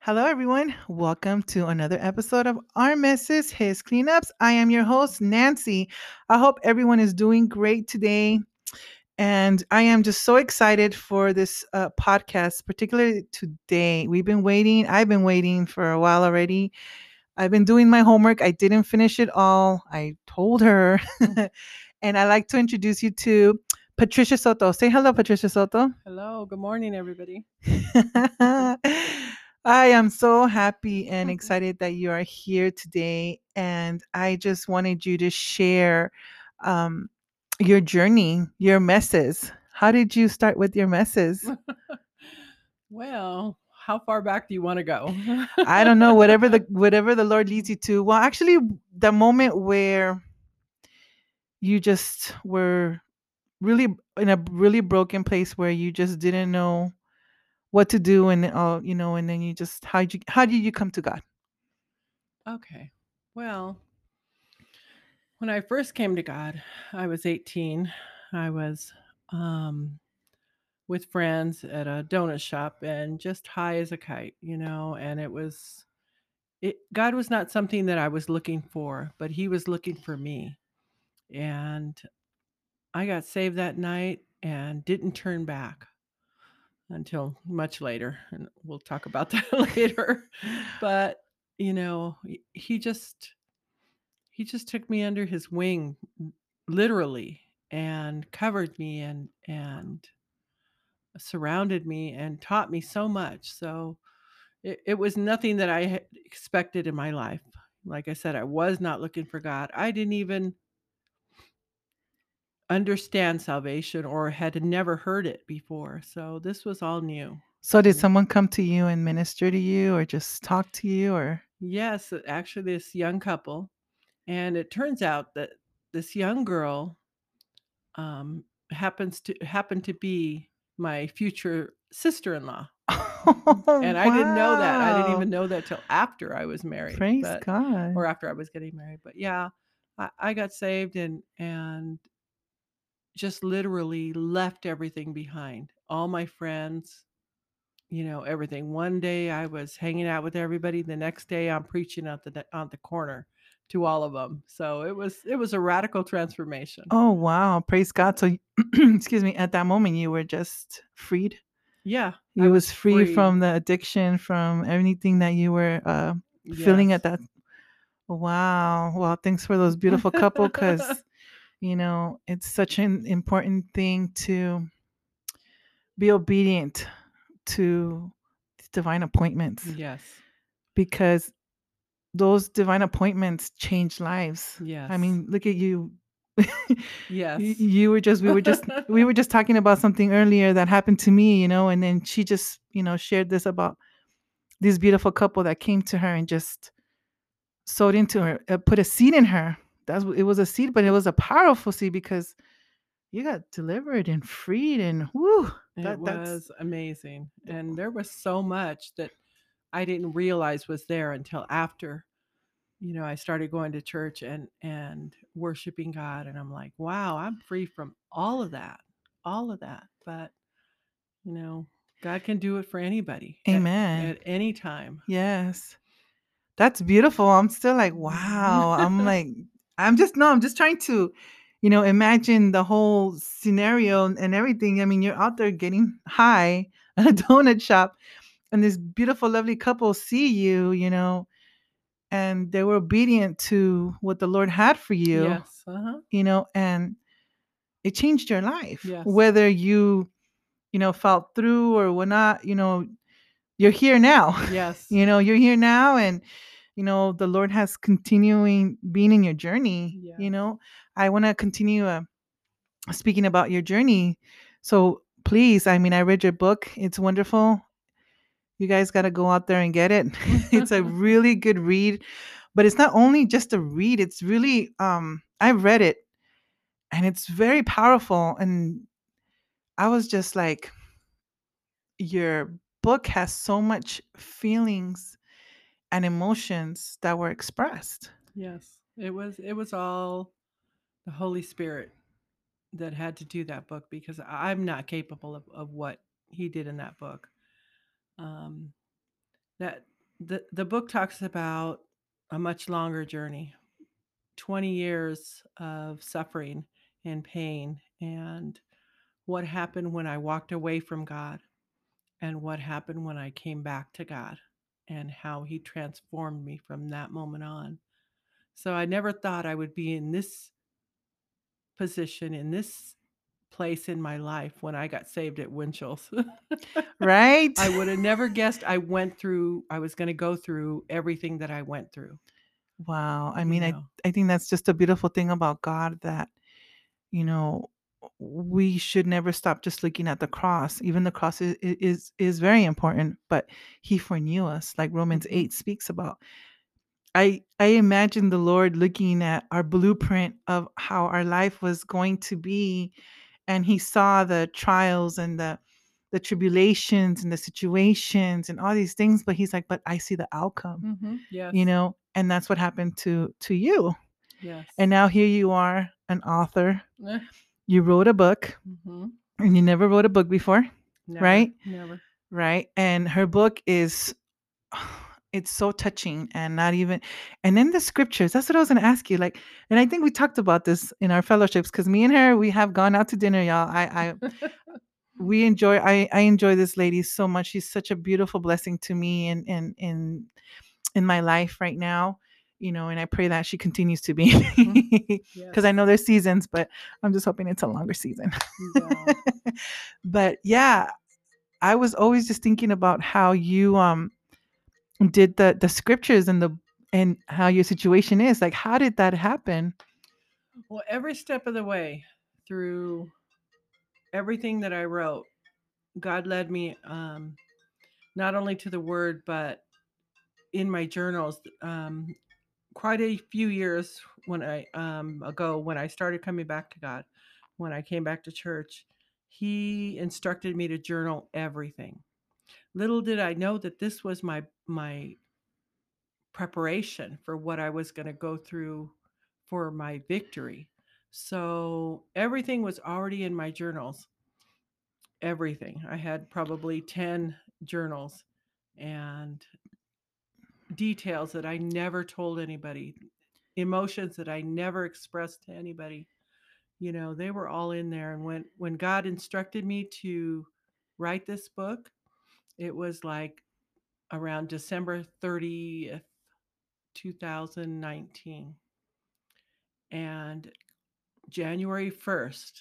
Hello, everyone. Welcome to another episode of Our Messes, His Cleanups. I am your host, Nancy. I hope everyone is doing great today. And I am just so excited for this uh, podcast, particularly today. We've been waiting. I've been waiting for a while already. I've been doing my homework. I didn't finish it all. I told her. and I'd like to introduce you to Patricia Soto. Say hello, Patricia Soto. Hello, good morning, everybody. I am so happy and excited that you are here today. And I just wanted you to share um, your journey, your messes. How did you start with your messes? well, how far back do you want to go? I don't know, whatever the whatever the Lord leads you to. Well, actually, the moment where you just were really in a really broken place where you just didn't know what to do and uh, you know and then you just how did you how did you come to god Okay. Well, when I first came to God, I was 18. I was um, with friends at a donut shop and just high as a kite, you know, and it was it God was not something that I was looking for, but he was looking for me. And I got saved that night and didn't turn back until much later and we'll talk about that later. But, you know, he- just he just took me under his wing literally and covered me and and surrounded me and taught me so much. So it, it was nothing that I expected in my life. Like I said, I was not looking for God. I didn't even understand salvation or had never heard it before. So this was all new. so did someone come to you and minister to you or just talk to you or Yes, uh, actually, this young couple, and it turns out that this young girl um, happens to happen to be my future sister-in-law, and I didn't know that. I didn't even know that till after I was married, praise but god or after I was getting married. But yeah, I, I got saved and and just literally left everything behind. All my friends, you know, everything. One day I was hanging out with everybody. The next day I'm preaching at the on the corner to all of them. So it was it was a radical transformation. oh wow praise god so excuse me at that moment you were just freed Yeah, you I was, free, free. from the addiction from anything that you were uh feeling at that wow well thanks for those beautiful couple because you know it's such an important thing to be obedient to divine appointments yes. because those divine appointments change lives Yes. i mean look at you yes. you were just we were just we were just talking about something earlier that happened to me you know and then she just you know shared this about this beautiful couple that came to her and just sowed into her uh, put a seed in her that's what it was a seed but it was a powerful seed because you got delivered and freed and whoo It that, that's was amazing. And there was so much that I didn't realize was there until after, you know, I started going to church and and worshiping God and I'm like, wow, I'm free from all of that. All of that. But, you know, God can do it for anybody. at- Amen. At, any time. yes that's beautiful i'm still like wow i'm like i'm just no i'm just trying to you know imagine the whole scenario and everything i mean you're out there getting high at a donut shop and this beautiful lovely couple see you you know and they were obedient to what the lord had for you Yes. Uh-huh. you know and it changed your life Yes. whether you you know felt through or whatnot you know you're here now Yes. you know you're here now and you know the lord has continuing being in your journey Yes. you know? I want to continue uh, speaking about your journey. So please i mean i read your book. It's wonderful. You guys got to go out there and get it. It's a really good read but it's not only just a read it's really um i read it and it's very powerful and i was just like your book has so much feelings and emotions that were expressed Yes. It was it was all the Holy Spirit that had to do that book because I'm not capable of, of what he did in that book. Um that the the book talks about a much longer journey 20 years of suffering and pain and what happened when i walked away from god and what happened when i came back to god and how he transformed me from that moment on so i never thought i would be in this position in this place in my life when i got saved at winchell's Right? I would have never guessed I went through I was going to go through everything that I went through. Wow. I you mean, I. I think that's just a beautiful thing about God that, you know, we should never stop just looking at the cross. Even the cross is is is very important, but he foreknew us, like Romans Mhm. 8 speaks about. I I imagine the Lord looking at our blueprint of how our life was going to be and he saw the trials and the the tribulations and the situations and all these things but he's like but I see the outcome Mhm. Yes. you know and that's what happened to to you Yes. and now here you are an author Eh, you wrote a book mhm. and you never wrote a book before Never, Right? Never. right and her book is it's so touching and not even and then the scriptures that's what i was going to ask you like and i think we talked about this in our fellowships because me and her we have gone out to dinner y'all i i we enjoy i i enjoy this lady so much she's such a beautiful blessing to me and in in in my life right now you know and i pray that she continues to be because i know there's seasons but i'm just hoping it's a longer season Yeah. but yeah i was always just thinking about how you um did the the scriptures and the and how your situation is like how did that happen Well, every step of the way through everything that I wrote, God led me um, not only to the Word, but in my journals. Um, quite a few years when I um, ago when I started coming back to God, when I came back to church, He instructed me to journal everything. Little did I know that this was my my preparation for what I was going to go through for my victory. So everything was already in my journals. Everything. I had probably 10 journals and details that I never told anybody, emotions that I never expressed to anybody. You know, they were all in there and when when God instructed me to write this book, it was like around December 30th, 2019. And January 1st,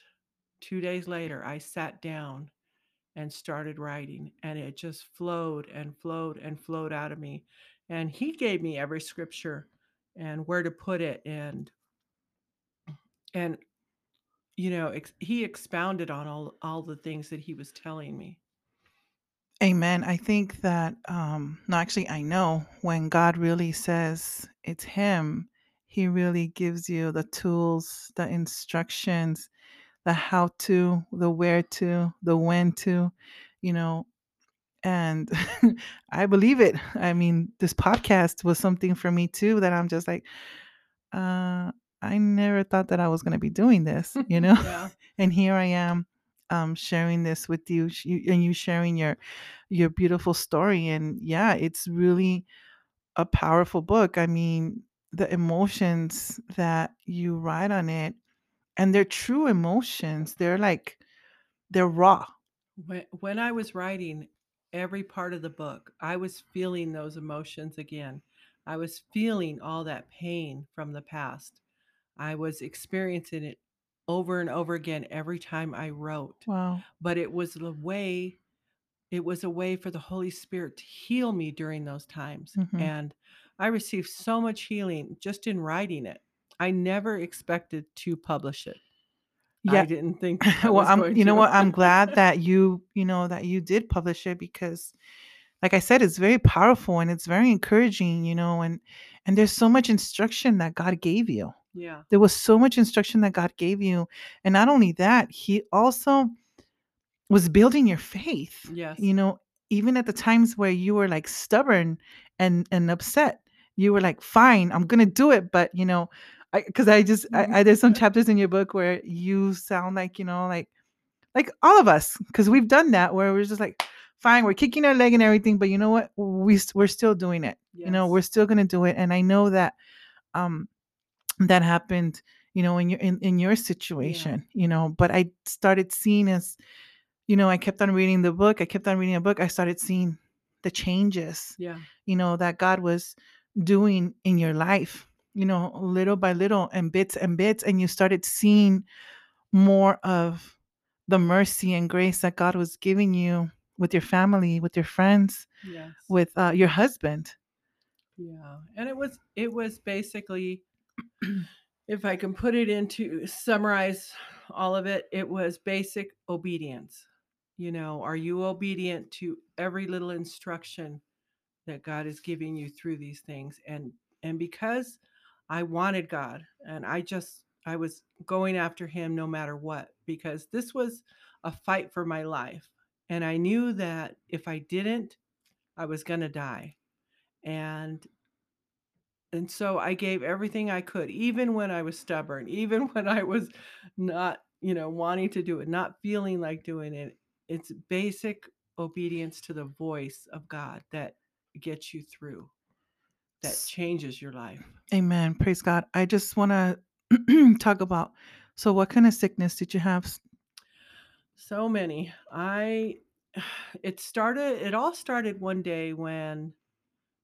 two days later, I sat down and started writing, and it just flowed and flowed and flowed out of me. And he gave me every scripture and where to put it, and and you know, ex- he expounded on all all the things that he was telling me. amen i think that um no actually i know when god really says it's him he really gives you the tools the instructions the how to the where to the when to you know and i believe it. I mean this podcast was something for me too that i'm just like uh i never thought that i was going to be doing this you know? Yeah. and here i am um sharing this with you and you sharing your your beautiful story and yeah it's really a powerful book. I mean the emotions that you write on it and they're true emotions. They're like they're raw. When when I was writing every part of the book, I was feeling those emotions again. I was feeling all that pain from the past. I was experiencing it over and over again every time I wrote. wow But it was the way it was a way for the Holy Spirit to heal me during those times. Mhm. And I received so much healing just in writing it. I never expected to publish it. Yeah I didn't think well i'm you know what i'm glad that you you know that you did publish it because like i said it's very powerful and it's very encouraging you know and and there's so much instruction that god gave you yeah. there was so much instruction that god gave you and not only that he also was building your faith Yes. you know even at the times where you were like stubborn and and upset you were like fine i'm gonna do it but you know because i just I, I there's some chapters in your book where you sound like you know like like all of us because we've done that where we're just like fine, we're kicking our leg and everything, but you know what? we we're still doing it. You know, we're still gonna do it. And I know that um that happened, you know, in your in, in your situation, you know, but I started seeing as, you know, I kept on reading the book, I kept on reading a book, I started seeing the changes, Yeah. you know, that God was doing in your life, you know, little by little and bits and bits, and you started seeing more of the mercy and grace that God was giving you with your family, with your friends, Yes. with uh, your husband. Yeah. And it was it was basically if I can put it into summarize all of it, it was basic obedience. You know, are you obedient to every little instruction that God is giving you through these things? And and because I wanted God and I just I was going after him no matter what because this was a fight for my life. And I knew that if I didn't, I was going to die. And and so I gave everything I could, even when I was stubborn, even when I was not, you know, wanting to do it, not feeling like doing it. It's basic obedience to the voice of God that gets you through, that changes your life. Amen. Praise God. I just want to talk about so what kind of sickness did you have? So many. I, it started, it all started one day when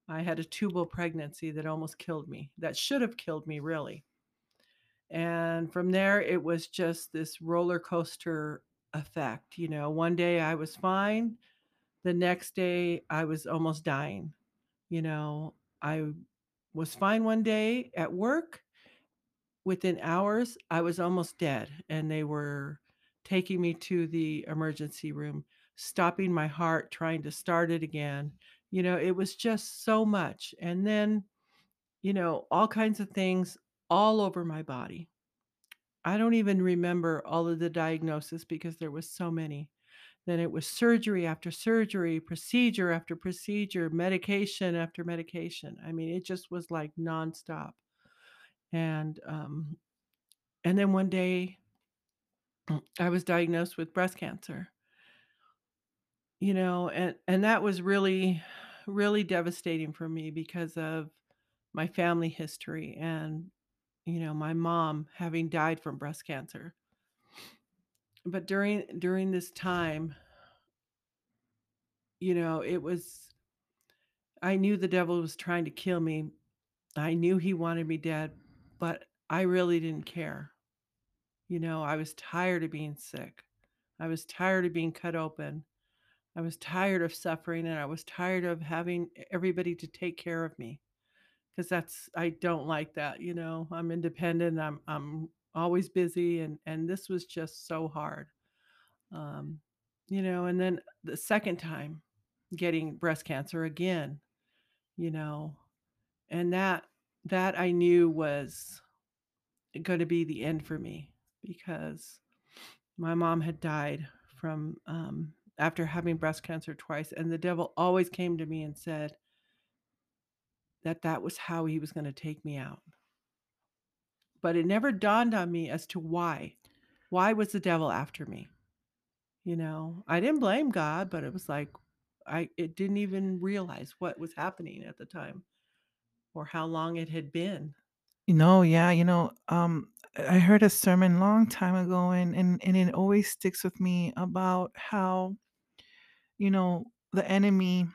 I had a tubal pregnancy that almost killed me, that should have killed me, really. And from there, it was just this roller coaster effect. You know, one day I was fine. The next day I was almost dying. You know, I was fine one day at work. Within hours, I was almost dead. And they were taking me to the emergency room, stopping my heart, trying to start it again. You know, it was just so much. And then, you know, all kinds of things all over my body. I don't even remember all of the diagnosis because there was so many. Then it was surgery after surgery, procedure after procedure, medication after medication. I mean, it just was like nonstop. And um, and then one day, I was diagnosed with breast cancer. You know, and and that was really, really devastating for me because of my family history and you know my mom having died from breast cancer. But during during this time, you know, it was I knew the devil was trying to kill me. I knew he wanted me dead, but I really didn't care. You know, I was tired of being sick. I was tired of being cut open. I was tired of suffering and I was tired of having everybody to take care of me because that's I don't like that, you know. I'm independent. I'm I'm always busy and and this was just so hard. Um you know, and then the second time getting breast cancer again, you know, and that that I knew was going to be the end for me because my mom had died from um, after having breast cancer twice, and the devil always came to me and said that that was how he was going to take me out. But it never dawned on me as to why. Why was the devil after me? You know, I didn't blame God, but it was like I it didn't even realize what was happening at the time or how long it had been. You know, yeah, you know, um, I heard a sermon long time ago, and and and it always sticks with me about how you know the enemy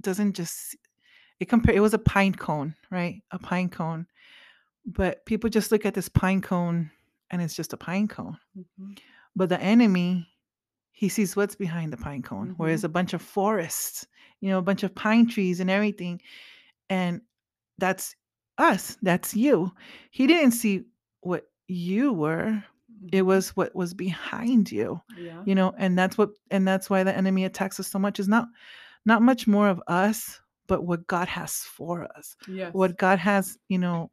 doesn't just it compare it was a pine cone, right? A pine cone, but people just look at this pine cone and it's just a pine cone. Mhm. But the enemy, he sees what's behind the pine cone, where it's Mhm. a bunch of forests, you know, a bunch of pine trees and everything, and that's us. That's you. He didn't see what you were. It Mhm. was what was behind you, Yeah. you know, and that's what and that's why the enemy attacks us so much is not not much more of us, but what God has for us. Yes. What God has, you know,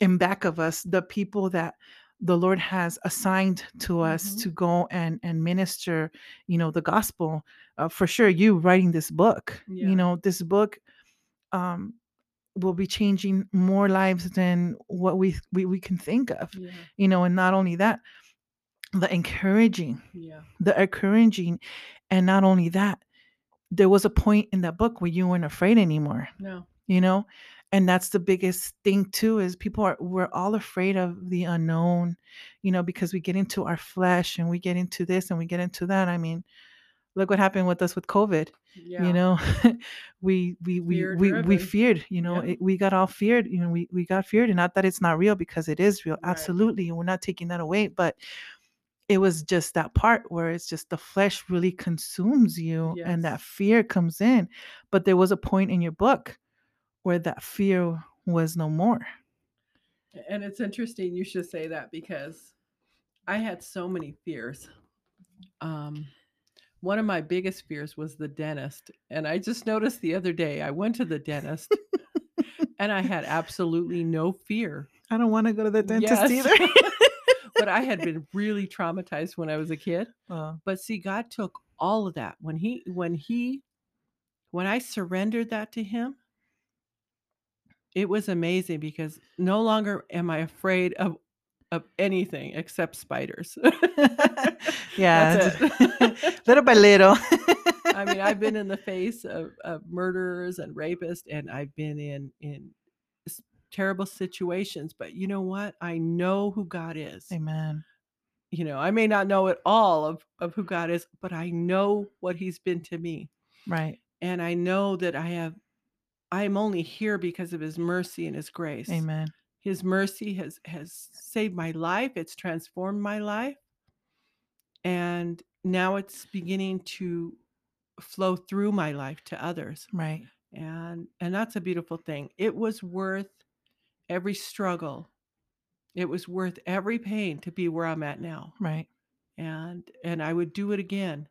in back of us, the people that the Lord has assigned to us Mhm. to go and and minister, you know, the gospel. Uh, for sure, you writing this book, Yeah. you know, this book um, will be changing more lives than what we we, we can think of, Yeah. you know, and not only that, the encouraging, Yeah. the encouraging, and not only that, there was a point in that book where you weren't afraid anymore No. you know and that's the biggest thing too is people are we're all afraid of the unknown you know because we get into our flesh and we get into this and we get into that i mean look what happened with us with covid Yeah. you know we we we Fear we, we feared you know Yeah. it, we got all feared you know we, we got feared and not that it's not real because it is real Right. absolutely and we're not taking that away but it was just that part where it's just the flesh really consumes you and that fear comes in but there was a point in your book where that fear was no more And it's interesting you should say that because I had so many fears. Um, one of my biggest fears was the dentist. And I just noticed the other day I went to the dentist and I had absolutely no fear. i don't want to go to the dentist Yes. either but I had been really traumatized when I was a kid. Uh, But see, God took all of that when he when he when I surrendered that to him, it was amazing because no longer am I afraid of of anything except spiders. yeah little by little I mean, I've been in the face of, of murderers and rapists, and I've been in in terrible situations. But you know what? I know who God is. amen You know, I may not know it all of of who God is, but I know what He's been to me, right and I know that I have. I am only here because of His mercy and His grace. amen. His mercy has has saved my life. It's transformed my life, and now it's beginning to flow through my life to others. right. And and that's a beautiful thing. It was worth every struggle. It was worth every pain to be where i'm at now. Right. And and i would do it again.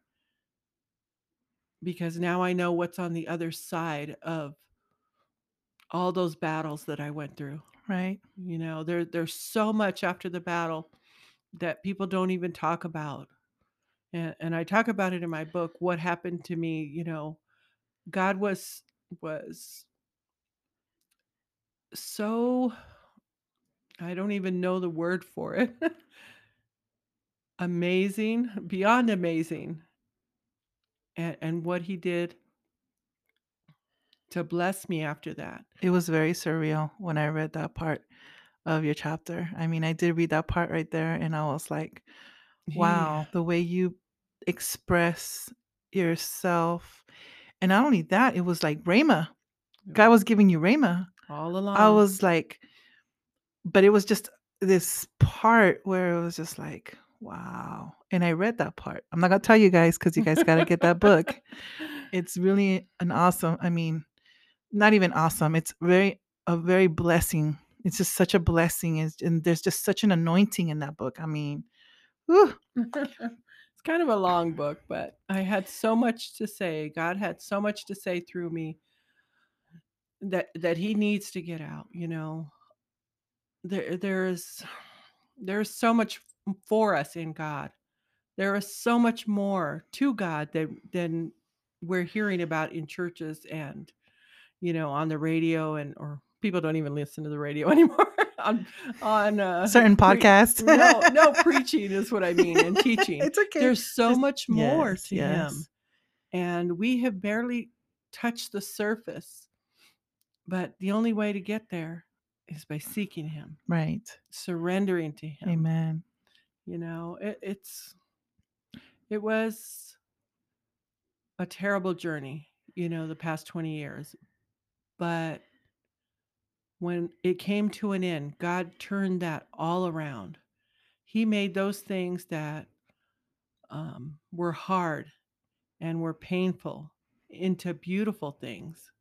Because now i know what's on the other side of all those battles that i went through right you know there there's so much after the battle that people don't even talk about and and i talk about it in my book what happened to me you know god was was so I don't even know the word for it. amazing, beyond amazing. And and what he did to bless me after that. it was very surreal when i read that part of your chapter. I mean i did read that part right there and i was like wow the way you express yourself and not only that it was like rhema god was giving you rhema all along. i was like but it was just this part where it was just like wow and i read that part. I'm not gonna tell you guys because you guys gotta get that book. It's really an awesome i mean not even awesome it's very a very blessing it's just such a blessing and, and there's just such an anointing in that book i mean it's kind of a long book, but I had so much to say. God had so much to say through me that that he needs to get out, you know. There there's there's so much for us in God. There is so much more to God than than we're hearing about in churches and you know on the radio and or people don't even listen to the radio anymore on on uh, certain pre- podcasts no, no preaching is what I mean and teaching. it's okay There's so much more yes, to yes. him. And we have barely touched the surface. But the only way to get there is by seeking him, right surrendering to him. amen You know, it, it's it was a terrible journey, you know, the past 20 years. But when it came to an end, God turned that all around. He made those things that um, were hard and were painful into beautiful things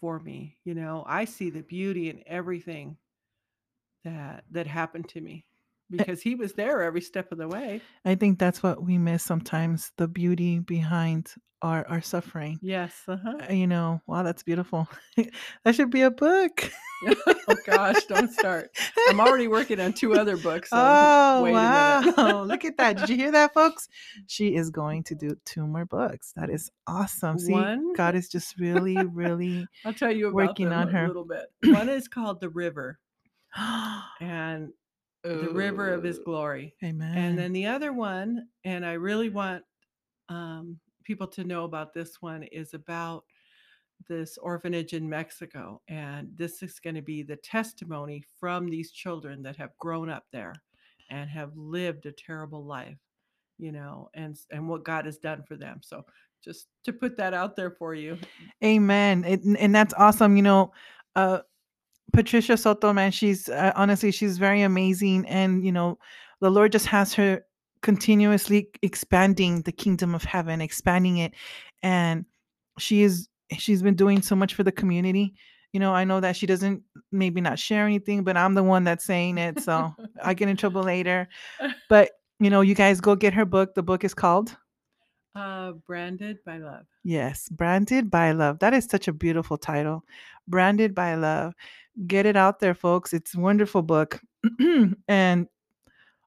for me. You know, I see the beauty in everything that that happened to me because he was there every step of the way. i think that's what we miss sometimes the beauty behind our our suffering Yes. Uh-huh. Uh, you know wow that's beautiful that should be a book oh gosh, don't start. I'm already working on two other books. So oh wait wow look at that did you hear that folks she is going to do two more books that is awesome see One? god is just really really I'll tell you about Working on a little bit. One is called The River and The River of His Glory. amen And then the other one, and I really want um, people to know about this one is about this orphanage in Mexico. And this is going to be the testimony from these children that have grown up there and have lived a terrible life, you know, and and what God has done for them. So just to put that out there for you. Amen. It, and that's awesome. You know, uh, Patricia Soto, man, she's uh, honestly, she's very amazing. And, you know, the Lord just has her continuously expanding the kingdom of heaven, expanding it. And she is, she's been doing so much for the community. You know, I know that she doesn't maybe not share anything, but I'm the one that's saying it. So I get in trouble later. But, you know, you guys go get her book. The book is called uh, Branded by Love. Yes, Branded by Love. That is such a beautiful title. Branded by Love. Get it out there, folks. It's a wonderful book. and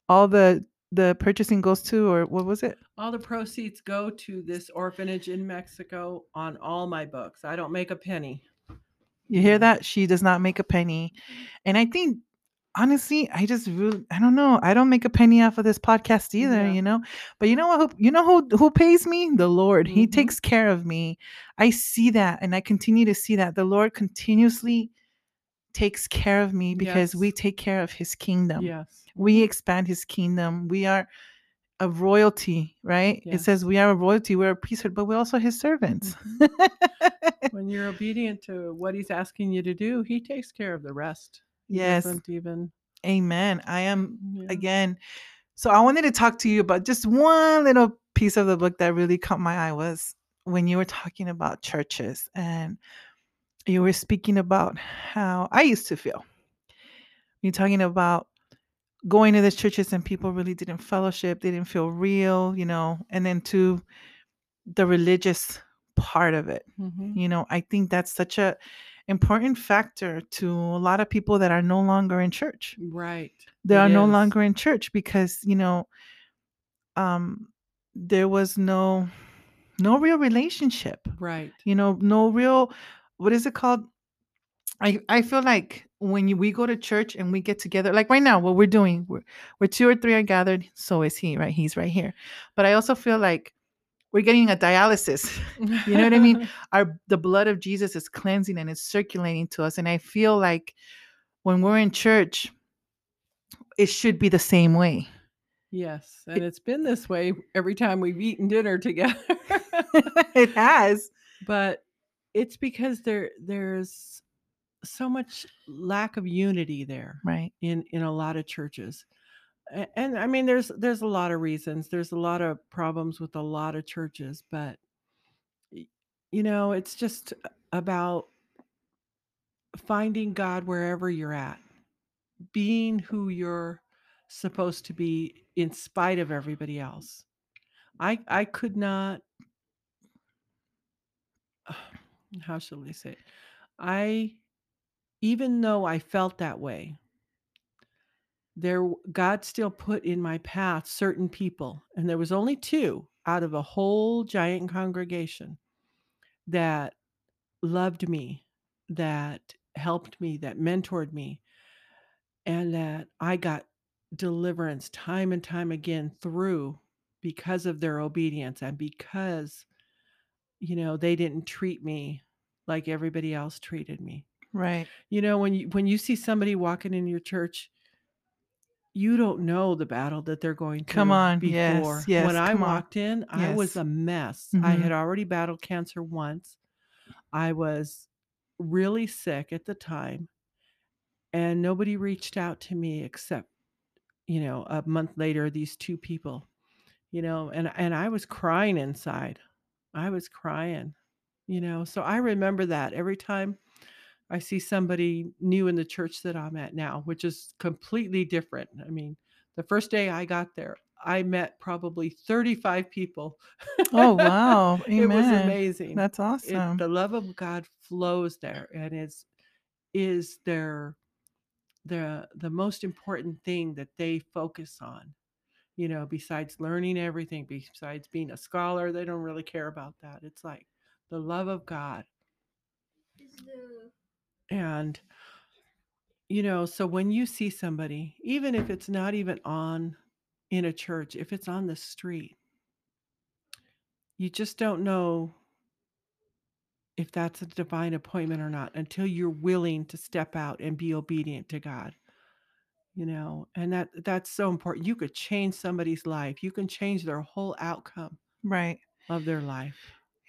all the the purchasing goes to or what was it? All the proceeds go to this orphanage in Mexico on all my books. I don't make a penny. You hear that? She does not make a penny. And I think honestly, I just really, I don't know. I don't make a penny off of this podcast either, Yeah. you know. But you know what? Who, you know who who pays me? The Lord. He Mhm. takes care of me. I see that, and I continue to see that the Lord continuously takes care of me because we take care of His kingdom. Yes. We expand His kingdom. We are a royalty, right? It says we are a royalty. We're a priesthood, but we're also His servants. Mm-hmm. when you're obedient to what he's asking you to do, he takes care of the rest. He yes. even Amen. I am yeah. again. So I wanted to talk to you about just one little piece of the book that really caught my eye was when you were talking about churches and you were speaking about how I used to feel. You're talking about going to the churches and people really didn't fellowship, they didn't feel real, you know, and then to the religious part of it. Mhm. You know, I think that's such a important factor to a lot of people that are no longer in church Right. they It are no longer in church because you know um there was no no real relationship Right. you know no real what is it called i i feel like when you, we go to church and we get together like right now what we're doing we're, we're two or three are gathered so is he right he's right here but i also feel like we're getting a dialysis You know what I mean? our the blood of jesus is cleansing and it's circulating to us and i feel like when we're in church it should be the same way yes. And it's been this way every time we've eaten dinner together. it has. but it's because there there's so much lack of unity there Right. in in a lot of churches. And I mean there's there's a lot of reasons. There's a lot of problems with a lot of churches, but you know, it's just about finding God wherever you're at. Being who you're supposed to be in spite of everybody else. I I could not how shall I say it? I even though I felt that way, there God still put in my path certain people, and there was only two out of a whole giant congregation that loved me, that helped me, that mentored me, and that I got deliverance time and time again through because of their obedience and because you know they didn't treat me like everybody else treated me. Right. You know, when you when you see somebody walking in your church, you don't know the battle that they're going through Come on. before. Yes. Yes. when I come on. walked in, I was a mess. I Mhm. had already battled cancer once. I was really sick at the time, and nobody reached out to me except, you know, a month later these two people. You know, and and I was crying inside. I was crying. You know, so I remember that every time I see somebody new in the church that I'm at now, which is completely different. I mean, the first day I got there, I met probably 35 people. Oh, wow. it was amazing. That's It, awesome. the love of God flows there and is is their the the most important thing that they focus on. You know, besides learning everything, besides being a scholar, they don't really care about that. It's like the love of God and you know, so when you see somebody, even if it's not even on in a church, if it's on the street, you just don't know if that's a divine appointment or not until you're willing to step out and be obedient to God. You know, and that that's so important. You could change somebody's life. You can change their whole outcome Right. of their life.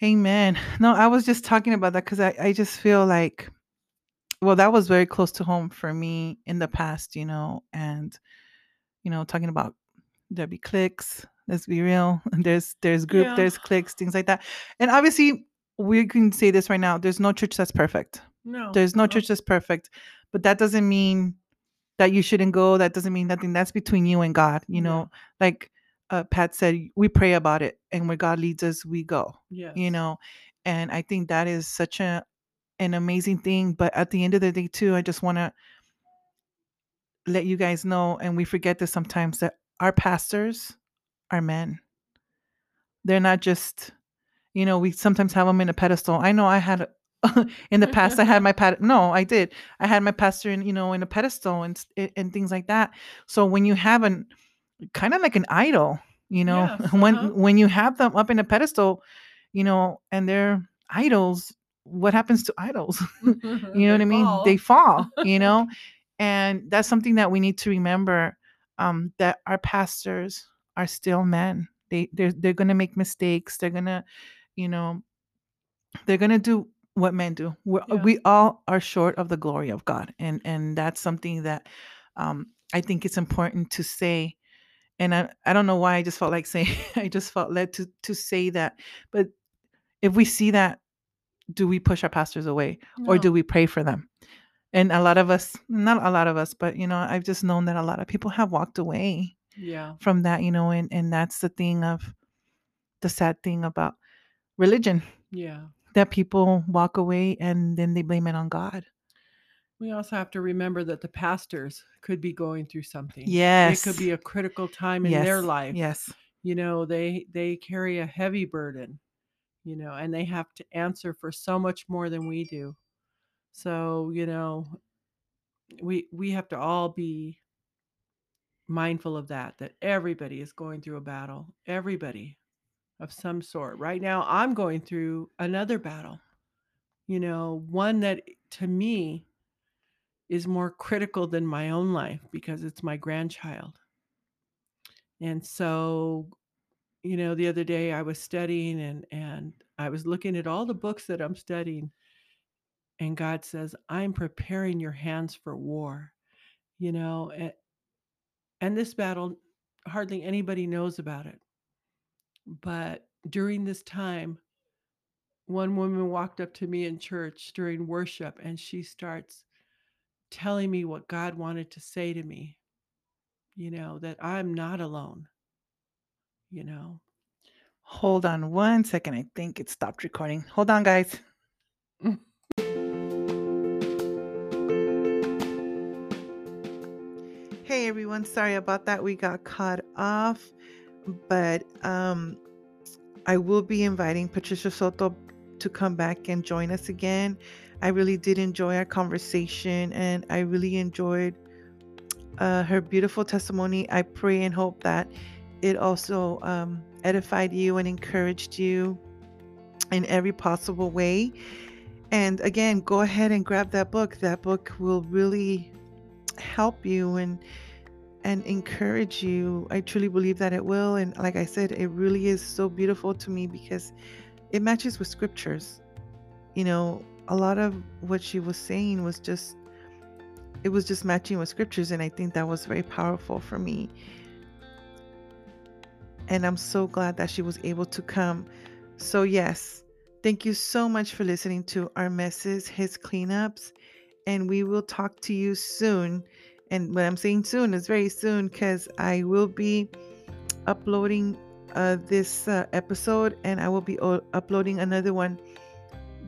Amen. No, I was just talking about that because I, I just feel like, well, that was very close to home for me in the past, you know, and, you know, talking about there be cliques. Let's be real. There's there's group, Yeah. there's cliques, things like that. And obviously, we can say this right now. There's no church that's perfect. No. There's no uh-uh. church that's perfect, but that doesn't mean that you shouldn't go. That doesn't mean nothing. That's between you and God. You Yeah. know, like uh, Pat said, we pray about it, and where God leads us, we go. Yes. You know, and I think that is such a an amazing thing. But at the end of the day, too, I just want to let you guys know, and we forget this sometimes that our pastors are men. They're not just, you know, we sometimes have them in a pedestal. I know I had in the past I had my pat no, I did. I had my pastor in, you know, in a pedestal and and things like that. So when you have an kind of like an idol, you know, Yes, when uh-huh. when you have them up in a pedestal, you know, and they're idols, what happens to idols? you know what I mean? They fall, you know? and that's something that we need to remember um, that our pastors are still men. They they're they're gonna make mistakes. They're gonna, you know, they're gonna do what men do. We're, Yeah. We all are short of the glory of God, and and that's something that um, I think it's important to say. And I, I don't know why I just felt like saying I just felt led to to say that. But if we see that, do we push our pastors away or do we pray for them? And a lot of us, not a lot of us, but you know, I've just known that a lot of people have walked away Yeah. from that, you know, and and that's the thing of the sad thing about religion Yeah. That people walk away and then they blame it on God. We also have to remember that the pastors could be going through something. Yes. It could be a critical time in yes. their life. Yes. You know, they they carry a heavy burden, you know, and they have to answer for so much more than we do. So, you know, we we have to all be mindful of that that everybody is going through a battle. Everybody of some sort. Right now I'm going through another battle. You know, one that eh, to me is more critical than my own life because it's my grandchild. And so, you know, the other day I was studying and and I was looking at all the books that I'm studying and God says, "I'm preparing your hands for war." You know, and, and this battle hardly anybody knows about it. But during this time, one woman walked up to me in church during worship and she starts telling me what God wanted to say to me, you know, that I'm not alone, you know. Hold on one second. I think it stopped recording. Hold on, guys. Hey everyone, sorry about that. We got caught off, but um I will be inviting Patricia Soto to come back and join us again. I really did enjoy our conversation and I really enjoyed uh, her beautiful testimony. I pray and hope that it also um, edified you and encouraged you in every possible way. And again, go ahead and grab that book. That book will really help you and and encourage you. I truly believe that it will. And like I said, it really is so beautiful to me because it matches with scriptures. You know, a lot of what she was saying was just it was just matching with scriptures and I think that was very powerful for me. And I'm so glad that she was able to come. So yes, thank you so much for listening to our messes, his cleanups, and we will talk to you soon. And what I'm saying soon, is very soon because I will be uploading uh, this uh, episode and I will be o- uploading another one.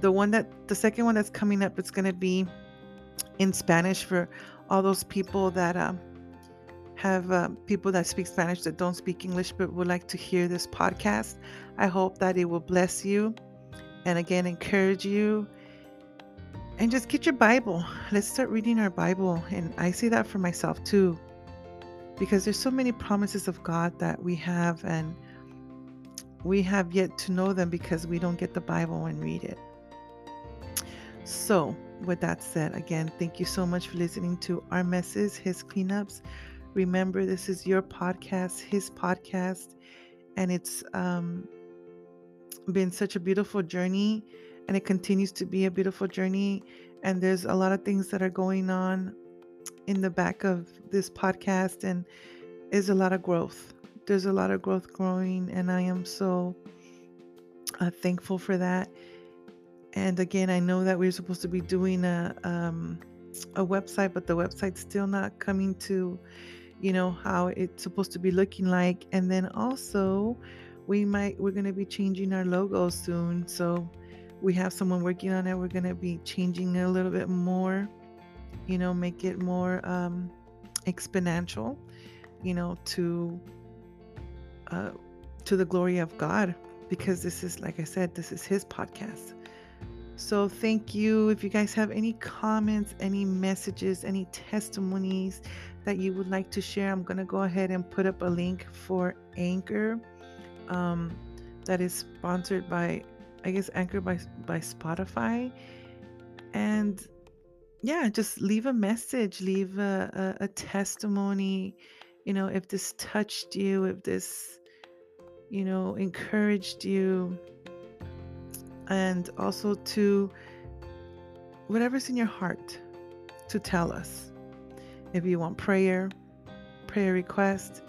The one that, the second one that's coming up, it's going to be in Spanish for all those people that um, have uh, people that speak Spanish that don't speak English but would like to hear this podcast. I hope that it will bless you and again encourage you and just get your Bible. Let's start reading our Bible. And I say that for myself too, because there's so many promises of God that we have, and we have yet to know them because we don't get the Bible and read it. So, with that said, again, thank you so much for listening to our messes, his cleanups. Remember, this is your podcast, his podcast, and it's um, been such a beautiful journey, and it continues to be a beautiful journey. And there's a lot of things that are going on in the back of this podcast, and is a lot of growth. There's a lot of growth growing, and I am so uh, thankful for that. And again, I know that we're supposed to be doing a um, a website, but the website's still not coming to, you know, how it's supposed to be looking like. And then also, we might we're gonna be changing our logo soon. So we have someone working on it. We're gonna be changing it a little bit more, you know, make it more um, exponential, you know, to uh, to the glory of God, because this is, like I said, this is His podcast. So, thank you. If you guys have any comments, any messages, any testimonies that you would like to share, I'm going to go ahead and put up a link for Anchor um, that is sponsored by, I guess, Anchor by, by Spotify. And yeah, just leave a message, leave a, a, a testimony. You know, if this touched you, if this, you know, encouraged you and also to whatever's in your heart to tell us. If you want prayer, prayer request,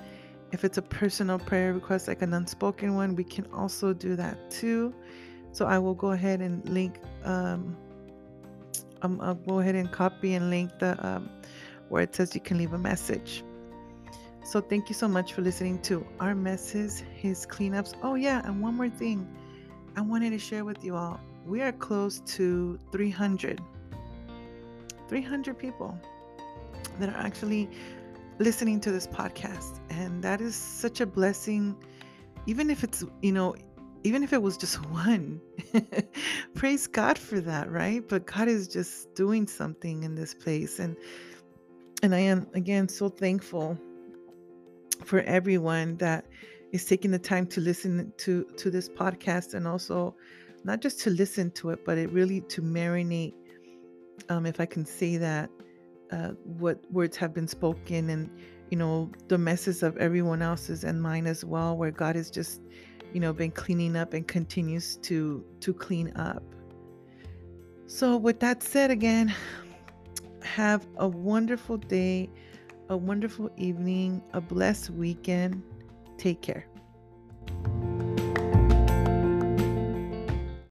if it's a personal prayer request like an unspoken one, we can also do that too. So I will go ahead and link. Um, I'll go ahead and copy and link the um, where it says you can leave a message. So thank you so much for listening to our messes, his cleanups. Oh yeah, and one more thing. I wanted to share with you all. We are close to 300. 300 people that are actually listening to this podcast. And that is such a blessing. Even if it's, you know, even if it was just one, praise God for that, right? But God is just doing something in this place. And and I am again so thankful for everyone that is taking the time to listen to to this podcast and also not just to listen to it but it really to marinate um, if i can say that uh, what words have been spoken and you know the messes of everyone else's and mine as well where god is just you know been cleaning up and continues to to clean up so with that said again have a wonderful day a wonderful evening a blessed weekend Take care.